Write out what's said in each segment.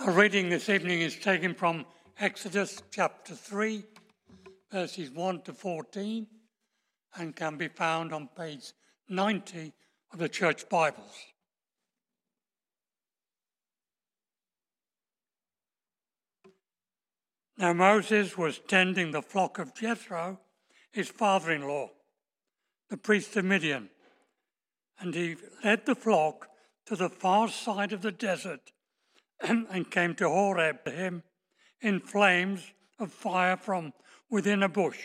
Our reading this evening is taken from Exodus chapter 3, verses 1 to 14, and can be found on page 90 of the Church Bibles. Now Moses was tending the flock of Jethro, his father in law, the priest of Midian, and he led the flock to the far side of the desert and came to Horeb to him in flames of fire from within a bush.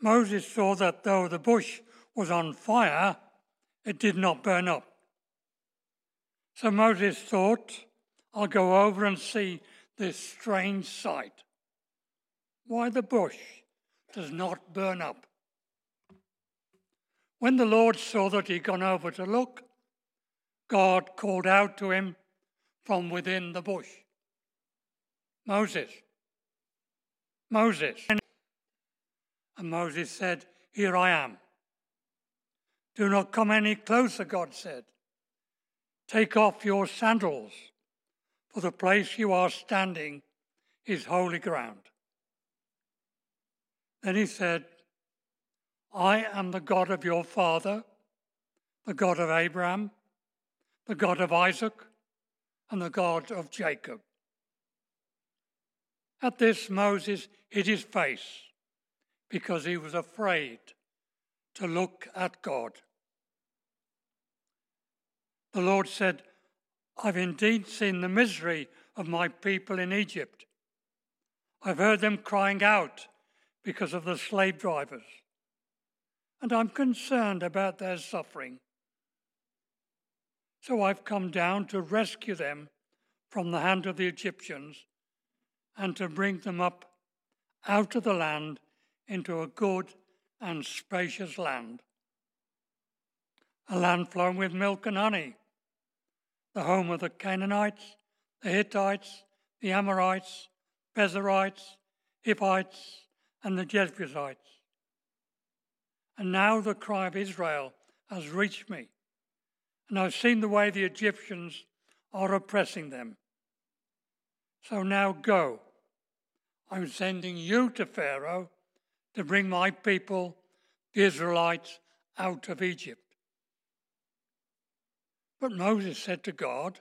Moses saw that though the bush was on fire, it did not burn up. So Moses thought, I'll go over and see this strange sight. Why the bush does not burn up. When the Lord saw that he'd gone over to look, God called out to him from within the bush Moses, Moses. And Moses said, Here I am. Do not come any closer, God said. Take off your sandals, for the place you are standing is holy ground. Then he said, I am the God of your father, the God of Abraham, the God of Isaac, and the God of Jacob. At this, Moses hid his face because he was afraid to look at God. The Lord said, I've indeed seen the misery of my people in Egypt. I've heard them crying out because of the slave drivers, and I'm concerned about their suffering. So I've come down to rescue them from the hand of the Egyptians and to bring them up out of the land into a good and spacious land, a land flowing with milk and honey, the home of the Canaanites, the Hittites, the Amorites, Perizzites, Hivites, and the Jebusites. And now the cry of Israel has reached me and I've seen the way the Egyptians are oppressing them. So now go. I'm sending you to Pharaoh to bring my people, the Israelites, out of Egypt. But Moses said to God,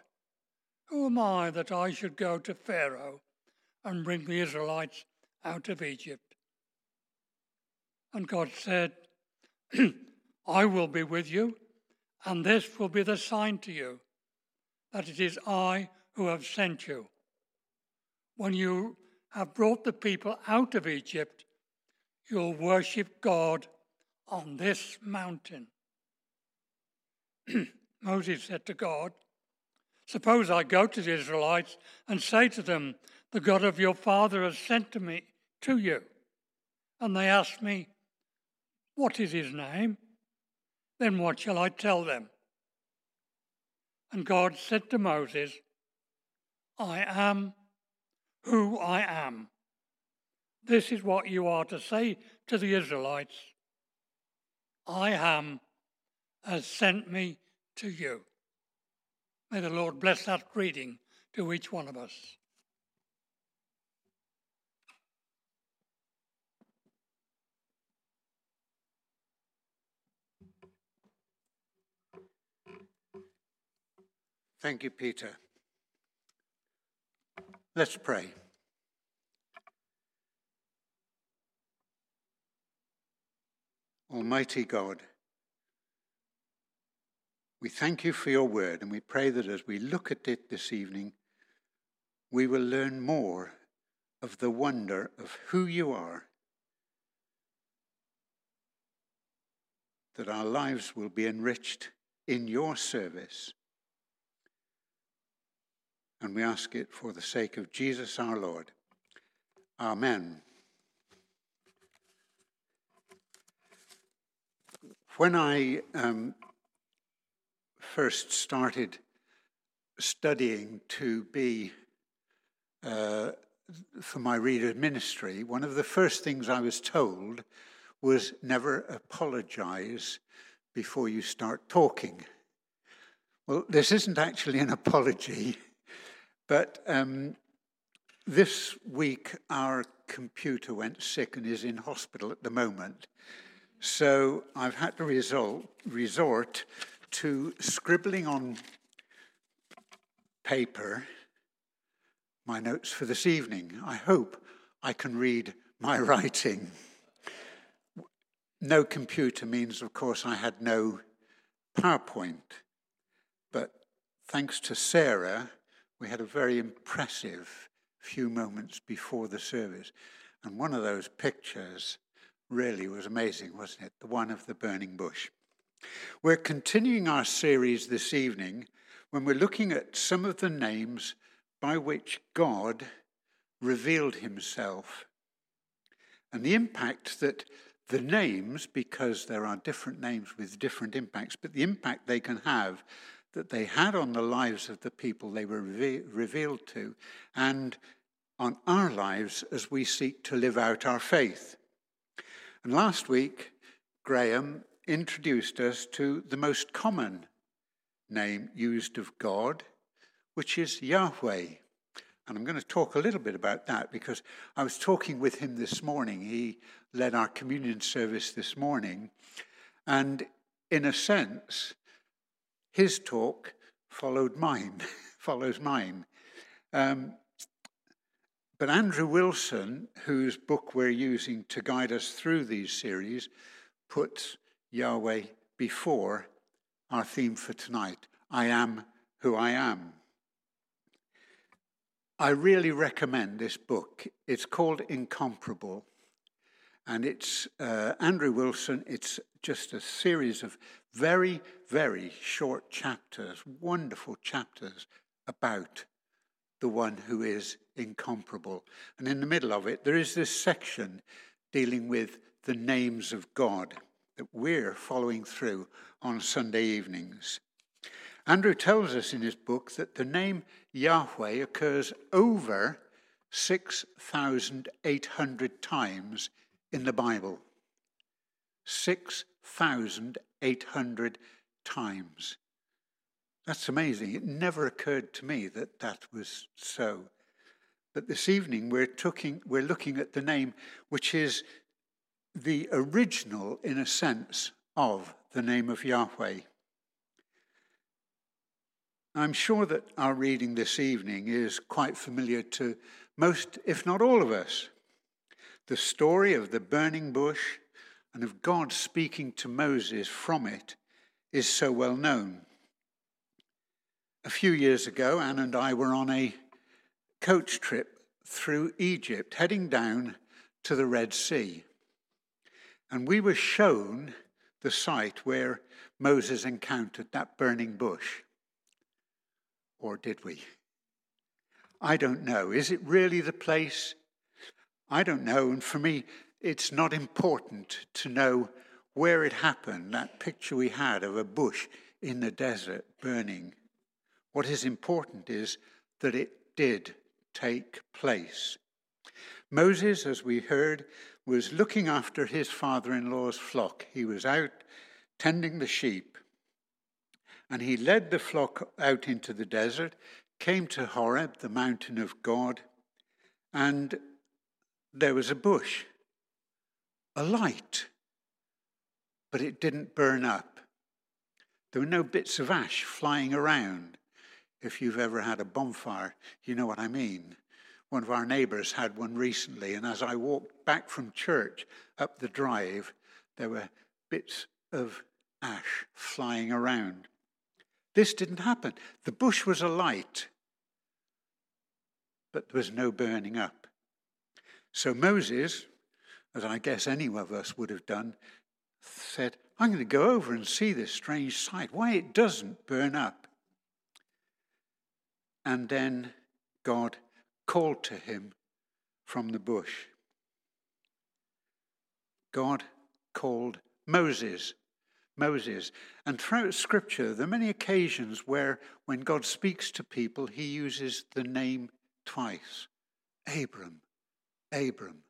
Who am I that I should go to Pharaoh and bring the Israelites out of Egypt? And God said, I will be with you and this will be the sign to you that it is I who have sent you. When you have brought the people out of Egypt, you'll worship God on this mountain. Moses said to God, Suppose I go to the Israelites and say to them, The God of your father has sent to me to you. And they ask me, What is his name? Then what shall I tell them? And God said to Moses, I am who I am. This is what you are to say to the Israelites I am has sent me to you. May the Lord bless that reading to each one of us. Thank you, Peter. Let's pray. Almighty God, we thank you for your word and we pray that as we look at it this evening, we will learn more of the wonder of who you are, that our lives will be enriched in your service and we ask it for the sake of Jesus our Lord. Amen. When I um, first started studying to be uh, for my reader ministry, one of the first things I was told was never apologize before you start talking. Well, this isn't actually an apology But um, this week, our computer went sick and is in hospital at the moment. So I've had to result, resort to scribbling on paper my notes for this evening. I hope I can read my writing. No computer means, of course, I had no PowerPoint. But thanks to Sarah, we had a very impressive few moments before the service. And one of those pictures really was amazing, wasn't it? The one of the burning bush. We're continuing our series this evening when we're looking at some of the names by which God revealed himself and the impact that the names, because there are different names with different impacts, but the impact they can have that they had on the lives of the people they were revealed to and on our lives as we seek to live out our faith. And last week, Graham introduced us to the most common name used of God, which is Yahweh. And I'm going to talk a little bit about that because I was talking with him this morning. He led our communion service this morning. And in a sense, his talk followed mine, follows mine. Um, but Andrew Wilson, whose book we're using to guide us through these series, puts Yahweh before our theme for tonight I am who I am. I really recommend this book. It's called Incomparable, and it's uh, Andrew Wilson. It's just a series of very, very short chapters, wonderful chapters about the one who is incomparable. And in the middle of it, there is this section dealing with the names of God that we're following through on Sunday evenings. Andrew tells us in his book that the name Yahweh occurs over 6,800 times in the Bible. 6,800 times. That's amazing. It never occurred to me that that was so. But this evening we're, talking, we're looking at the name which is the original, in a sense, of the name of Yahweh. I'm sure that our reading this evening is quite familiar to most, if not all of us. The story of the burning bush and of God speaking to Moses from it is so well known. A few years ago, Anne and I were on a coach trip through Egypt, heading down to the Red Sea. And we were shown the site where Moses encountered that burning bush. Or did we? I don't know. Is it really the place? I don't know. And for me, it's not important to know where it happened, that picture we had of a bush in the desert burning. What is important is that it did take place. Moses, as we heard, was looking after his father in law's flock. He was out tending the sheep and he led the flock out into the desert, came to Horeb, the mountain of God, and there was a bush, a light, but it didn't burn up. There were no bits of ash flying around. If you've ever had a bonfire, you know what I mean. One of our neighbours had one recently, and as I walked back from church up the drive, there were bits of ash flying around. This didn't happen. The bush was alight, but there was no burning up. So Moses, as I guess any of us would have done, said, I'm going to go over and see this strange sight, why it doesn't burn up. And then God called to him from the bush. God called Moses Moses. And throughout Scripture, there are many occasions where, when God speaks to people, he uses the name twice Abram, Abram,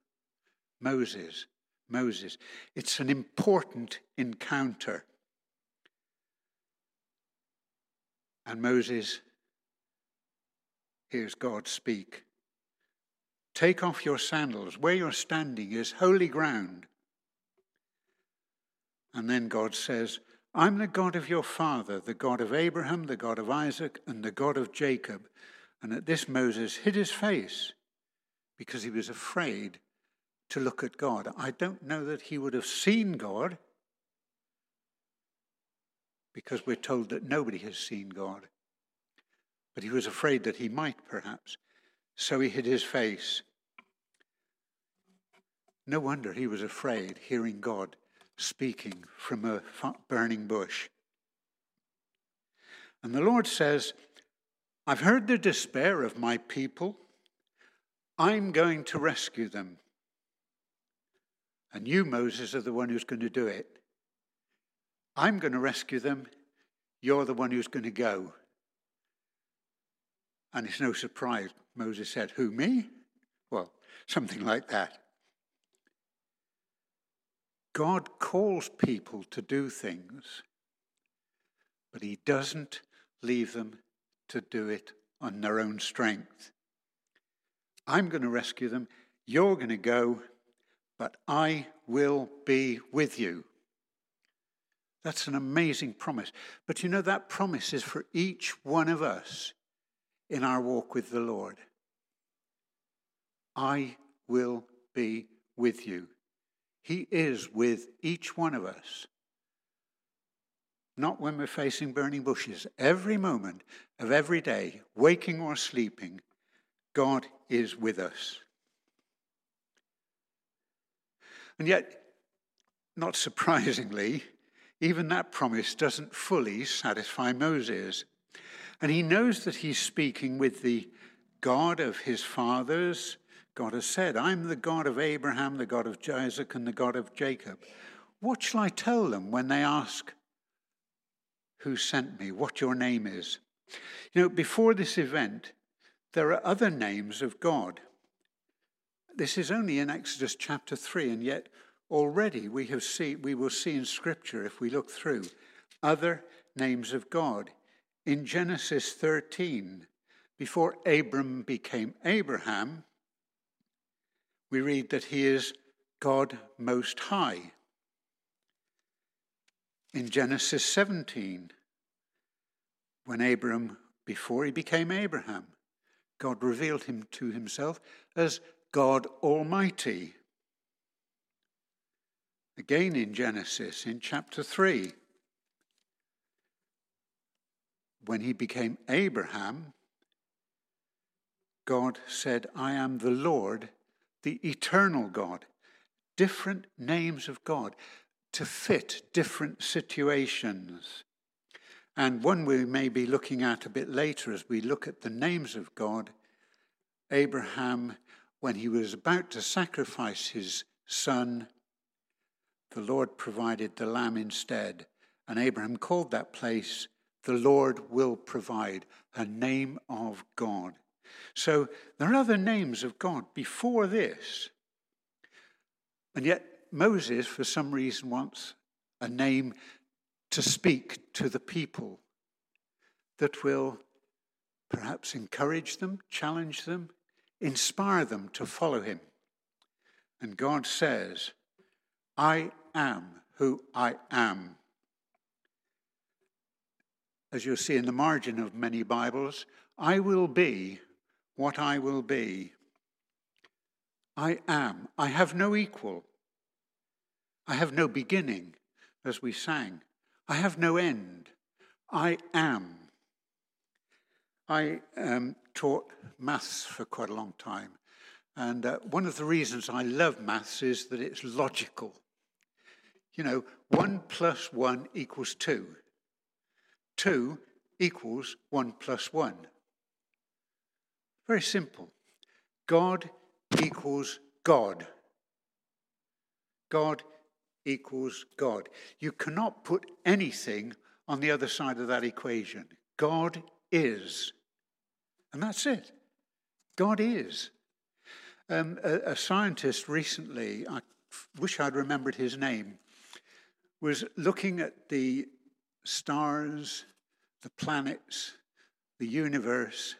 Moses, Moses. It's an important encounter. And Moses hears God speak. Take off your sandals. Where you're standing is holy ground. And then God says, I'm the God of your father, the God of Abraham, the God of Isaac, and the God of Jacob. And at this, Moses hid his face because he was afraid to look at God. I don't know that he would have seen God because we're told that nobody has seen God. But he was afraid that he might, perhaps. So he hid his face. No wonder he was afraid hearing God speaking from a burning bush. And the Lord says, I've heard the despair of my people. I'm going to rescue them. And you, Moses, are the one who's going to do it. I'm going to rescue them. You're the one who's going to go. And it's no surprise, Moses said, Who, me? Well, something like that. God calls people to do things, but He doesn't leave them to do it on their own strength. I'm going to rescue them. You're going to go, but I will be with you. That's an amazing promise. But you know, that promise is for each one of us in our walk with the Lord. I will be with you. He is with each one of us. Not when we're facing burning bushes. Every moment of every day, waking or sleeping, God is with us. And yet, not surprisingly, even that promise doesn't fully satisfy Moses. And he knows that he's speaking with the God of his fathers. God has said, I'm the God of Abraham, the God of Isaac, and the God of Jacob. What shall I tell them when they ask, Who sent me? What your name is? You know, before this event, there are other names of God. This is only in Exodus chapter 3, and yet already we, have see, we will see in Scripture, if we look through, other names of God. In Genesis 13, before Abram became Abraham, we read that he is God Most High. In Genesis 17, when Abram, before he became Abraham, God revealed him to himself as God Almighty. Again in Genesis, in chapter 3, when he became Abraham, God said, I am the Lord, the eternal God. Different names of God to fit different situations. And one we may be looking at a bit later as we look at the names of God. Abraham, when he was about to sacrifice his son, the Lord provided the lamb instead. And Abraham called that place, The Lord will provide, a name of God. So there are other names of God before this. And yet Moses, for some reason, wants a name to speak to the people that will perhaps encourage them, challenge them, inspire them to follow him. And God says, I am who I am. As you'll see in the margin of many Bibles, I will be what I will be. I am. I have no equal. I have no beginning, as we sang. I have no end. I am. I um, taught maths for quite a long time. And uh, one of the reasons I love maths is that it's logical. You know, 1 plus 1 equals 2. 2 equals 1 plus 1. Very simple. God equals God. God equals God. You cannot put anything on the other side of that equation. God is. And that's it. God is. Um, a, a scientist recently, I wish I'd remembered his name, was looking at the stars, the planets, the universe,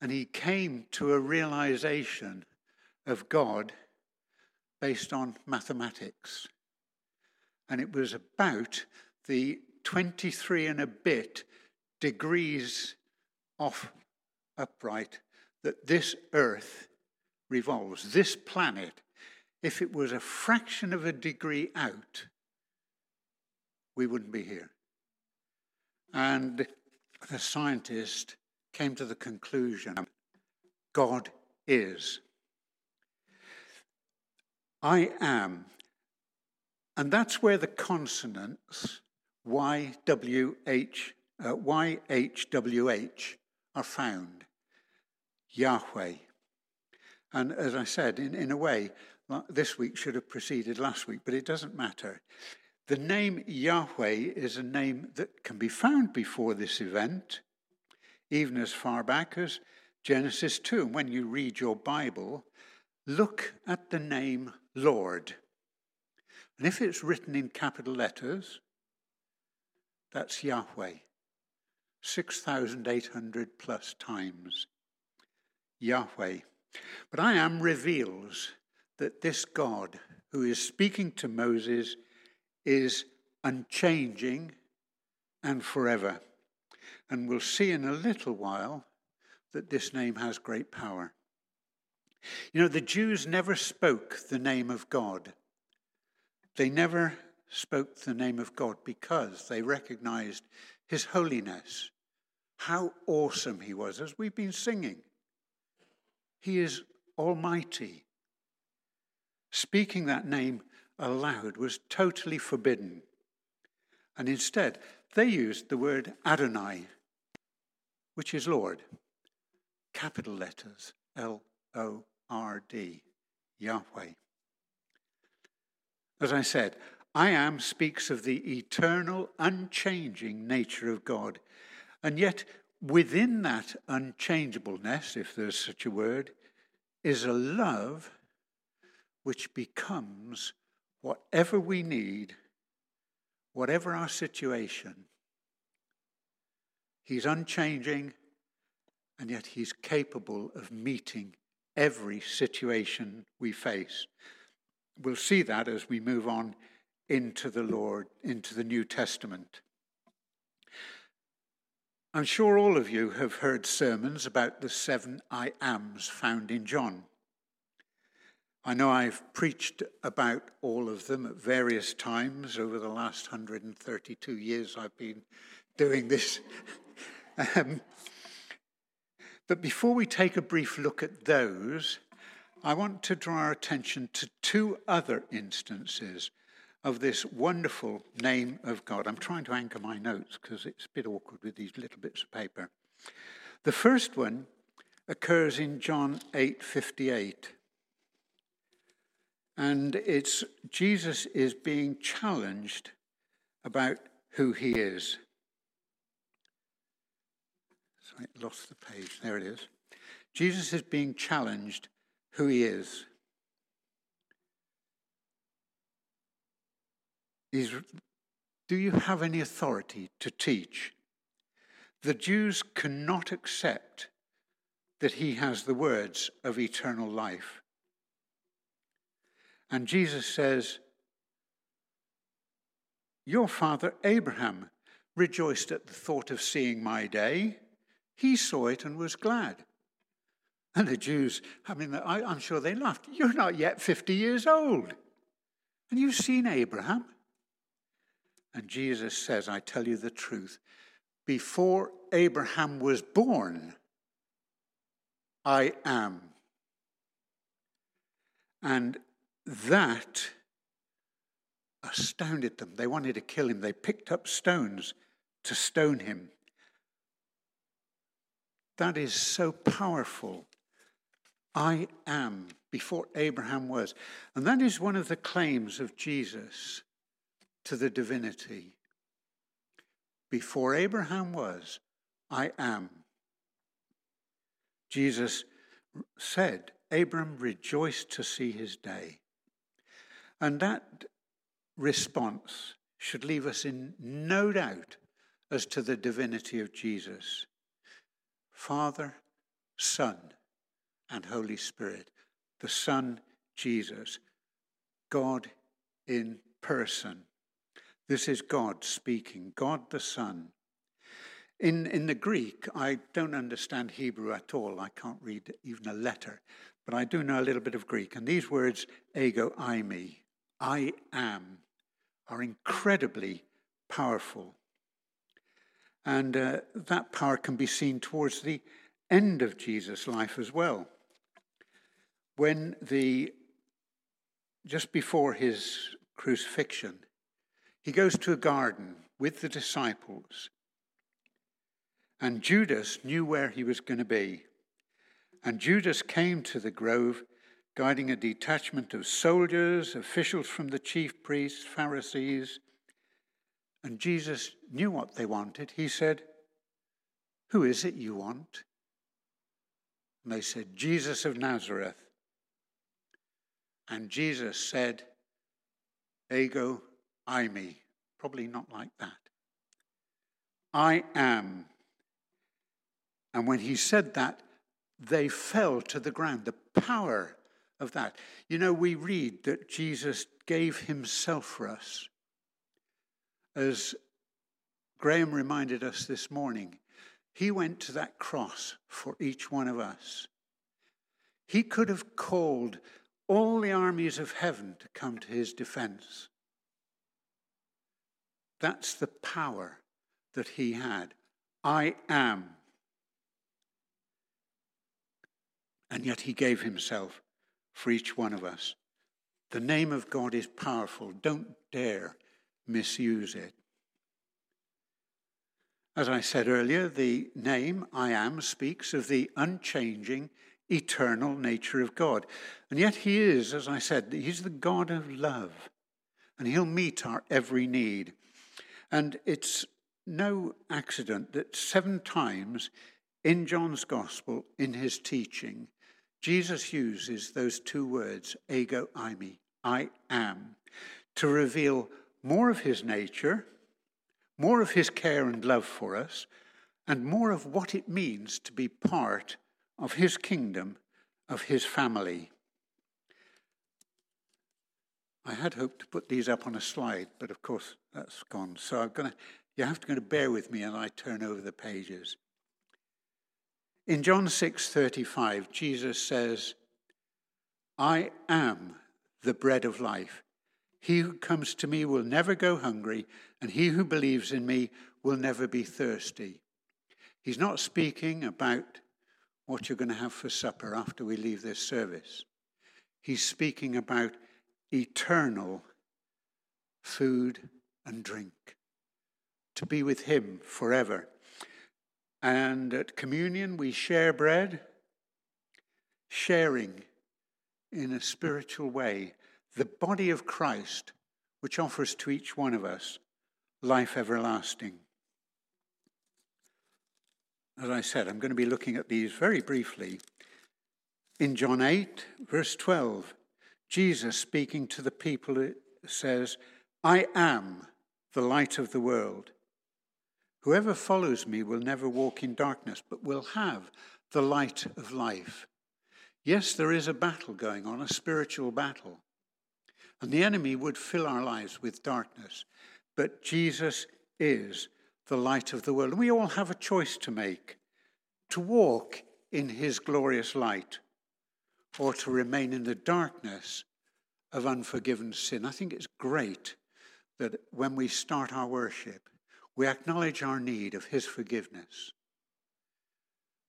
And he came to a realization of God based on mathematics. And it was about the 23 and a bit degrees off upright that this earth revolves. This planet, if it was a fraction of a degree out, we wouldn't be here. And the scientist came to the conclusion God is. I am. And that's where the consonants YWH, uh, YHWH are found. Yahweh. And as I said, in, in a way, this week should have preceded last week, but it doesn't matter. The name Yahweh is a name that can be found before this event, even as far back as Genesis 2. And when you read your Bible, look at the name Lord. And if it's written in capital letters, that's Yahweh. 6,800 plus times. Yahweh. But I am reveals that this God who is speaking to Moses is unchanging and forever. And we'll see in a little while that this name has great power. You know, the Jews never spoke the name of God. They never spoke the name of God because they recognized his holiness, how awesome he was, as we've been singing. He is almighty. Speaking that name aloud was totally forbidden. And instead, they used the word Adonai, which is Lord. Capital letters L O R D, Yahweh. As I said, I am speaks of the eternal, unchanging nature of God. And yet, within that unchangeableness, if there's such a word, is a love which becomes whatever we need, whatever our situation. He's unchanging, and yet He's capable of meeting every situation we face. We'll see that as we move on into the Lord, into the New Testament. I'm sure all of you have heard sermons about the seven I ams found in John. I know I've preached about all of them at various times over the last 132 years I've been doing this. um, but before we take a brief look at those, I want to draw our attention to two other instances of this wonderful name of God. I'm trying to anchor my notes because it's a bit awkward with these little bits of paper. The first one occurs in John 8:58. And it's Jesus is being challenged about who he is. I lost the page. There it is. Jesus is being challenged who he is. He's, do you have any authority to teach? The Jews cannot accept that he has the words of eternal life. And Jesus says, Your father Abraham rejoiced at the thought of seeing my day. He saw it and was glad. And the Jews, I mean, I, am sure they laughed. You're not yet 50 years old. And you've seen Abraham. And Jesus says, I tell you the truth. Before Abraham was born, I am. And that astounded them. They wanted to kill him. They picked up stones to stone him. That is so powerful. I am before Abraham was. And that is one of the claims of Jesus to the divinity. Before Abraham was, I am. Jesus said, Abram rejoiced to see his day. And that response should leave us in no doubt as to the divinity of Jesus. Father, Son, and Holy Spirit. The Son, Jesus, God in person. This is God speaking, God the Son. In, in the Greek, I don't understand Hebrew at all. I can't read even a letter, but I do know a little bit of Greek. And these words, ego, eimi, I am, are incredibly powerful. And uh, that power can be seen towards the end of Jesus' life as well. When the, just before his crucifixion, he goes to a garden with the disciples and Judas knew where he was going to be. And Judas came to the grove, guiding a detachment of soldiers, officials from the chief priests, Pharisees. And Jesus knew what they wanted. He said, Who is it you want? And they said, Jesus of Nazareth. And Jesus said, Ego, eimi. Probably not like that. I am and when he said that, they fell to the ground. The power of that. You know, we read that Jesus gave himself for us. As Graham reminded us this morning, he went to that cross for each one of us. He could have called all the armies of heaven to come to his defense. That's the power that he had. I am and yet he gave himself for each one of us. The name of God is powerful. Don't dare misuse it. As I said earlier, the name I am speaks of the unchanging, eternal nature of God. And yet he is, as I said, he's the God of love, and he'll meet our every need. And it's no accident that seven times in John's Gospel, in his teaching, Jesus uses those two words, ego eimi, I am, to reveal more of his nature, more of his care and love for us, and more of what it means to be part of his kingdom, of his family. I had hoped to put these up on a slide, but of course that's gone. So I'm going to, you have to kind of bear with me as I turn over the pages. In John 6:35, Jesus says, "I am the bread of life. He who comes to me will never go hungry, and he who believes in me will never be thirsty." He's not speaking about what you're going to have for supper after we leave this service. He's speaking about eternal food and drink, to be with him forever. And at communion, we share bread, sharing in a spiritual way the body of Christ, which offers to each one of us life everlasting. As I said, I'm going to be looking at these very briefly. In John 8, verse 12, Jesus speaking to the people says, I am the light of the world. Whoever follows me will never walk in darkness, but will have the light of life. Yes, there is a battle going on, a spiritual battle. And the enemy would fill our lives with darkness. But Jesus is the light of the world. And we all have a choice to make to walk in his glorious light or to remain in the darkness of unforgiven sin. I think it's great that when we start our worship, we acknowledge our need of His forgiveness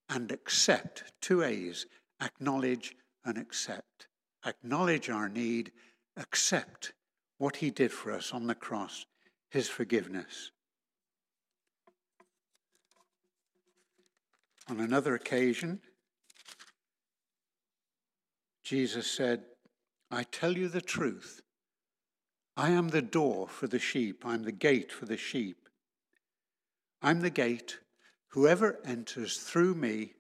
and accept two A's acknowledge and accept. Acknowledge our need, accept what He did for us on the cross, His forgiveness. On another occasion, Jesus said, I tell you the truth. I am the door for the sheep. I'm the gate for the sheep. I'm the gate. Whoever enters through me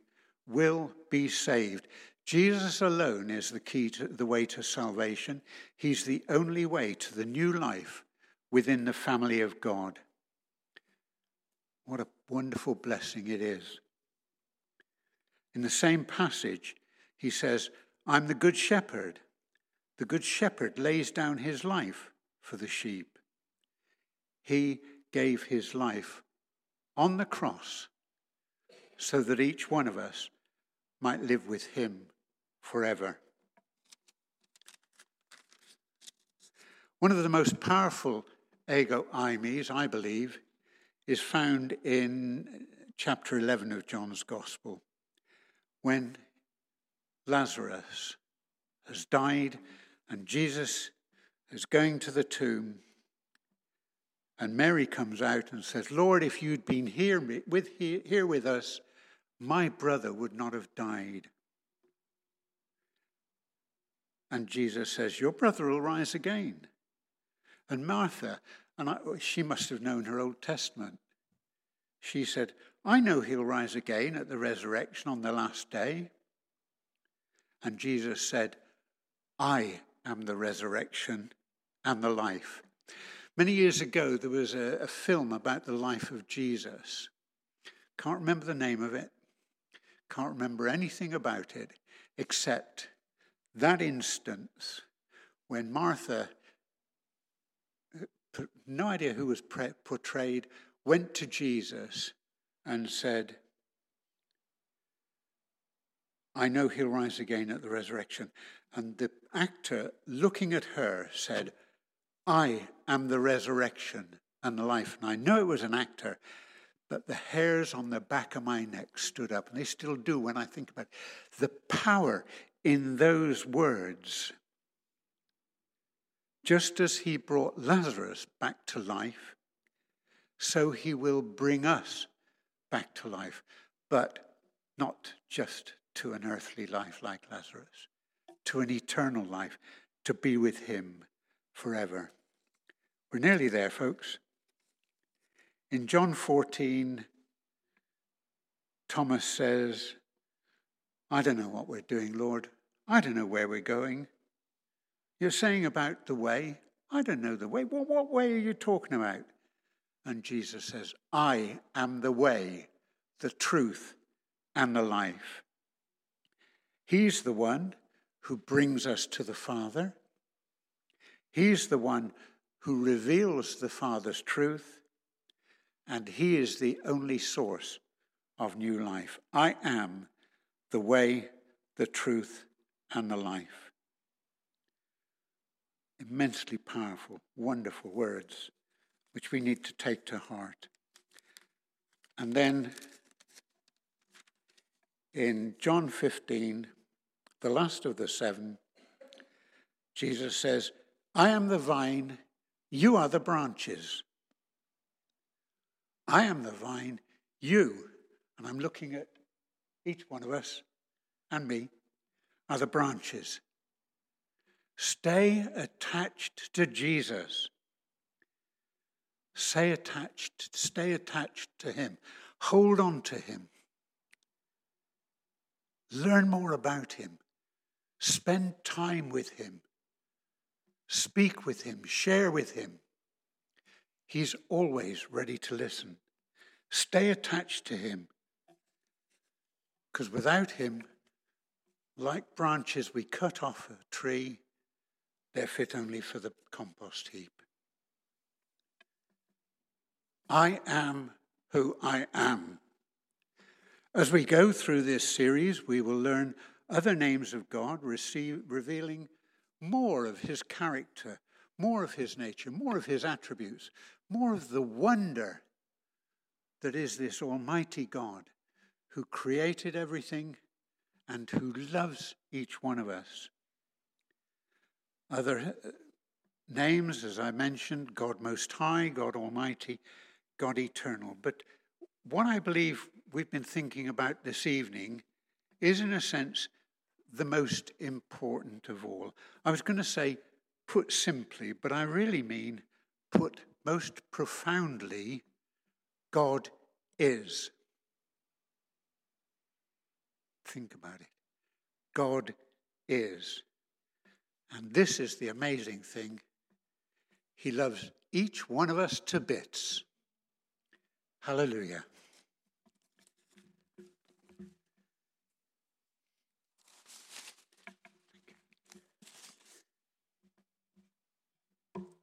will be saved. Jesus alone is the key to the way to salvation. He's the only way to the new life within the family of God. What a wonderful blessing it is. In the same passage, he says, I'm the good shepherd. The good shepherd lays down his life for the sheep. He gave his life on the cross so that each one of us might live with him forever. One of the most powerful ego eimis, I believe, is found in chapter 11 of John's Gospel when Lazarus has died and Jesus is going to the tomb. And Mary comes out and says, Lord, if you'd been here with, here with us, my brother would not have died. And Jesus says, Your brother will rise again. And Martha, and I, she must have known her Old Testament, she said, I know he'll rise again at the resurrection on the last day. And Jesus said, I am the resurrection and the life. Many years ago, there was a, a, film about the life of Jesus. Can't remember the name of it, can't remember anything about it, except that instance when Martha, uh, no idea who was portrayed, went to Jesus and said, I know he'll rise again at the resurrection. And the actor, looking at her, said, I am the resurrection and the life. And I know it was an actor, but the hairs on the back of my neck stood up, and they still do when I think about it. The power in those words. Just as he brought Lazarus back to life, so he will bring us back to life, but not just to an earthly life like Lazarus, to an eternal life, to be with him forever. We're nearly there, folks. In John 14, Thomas says, I don't know what we're doing, Lord. I don't know where we're going. You're saying about the way. I don't know the way. Well, what way are you talking about? And Jesus says, I am the way, the truth, and the life. He's the one who brings us to the Father. He's the one who reveals the Father's truth. And He is the only source of new life. I am the way, the truth, and the life. Immensely powerful, wonderful words which we need to take to heart. And then in John 15, the last of the seven, Jesus says, I am the vine, you are the branches. I am the vine, you, and I'm looking at each one of us and me, are the branches. Stay attached to Jesus. Stay attached, stay attached to Him. Hold on to Him. Learn more about Him. Spend time with Him. Speak with Him. Share with Him. He's always ready to listen. Stay attached to Him. Because without Him, like branches we cut off a tree, they're fit only for the compost heap. I am who I am. As we go through this series, we will learn other names of God, receive, revealing more of his character, more of his nature, more of his attributes, more of the wonder that is this Almighty God who created everything and who loves each one of us. Other uh, names, as I mentioned, God Most High, God Almighty, God Eternal. But what I believe we've been thinking about this evening is, in a sense, the most important of all. I was going to say put simply, but I really mean put most profoundly God is. Think about it. God is. And this is the amazing thing. He loves each one of us to bits. Hallelujah.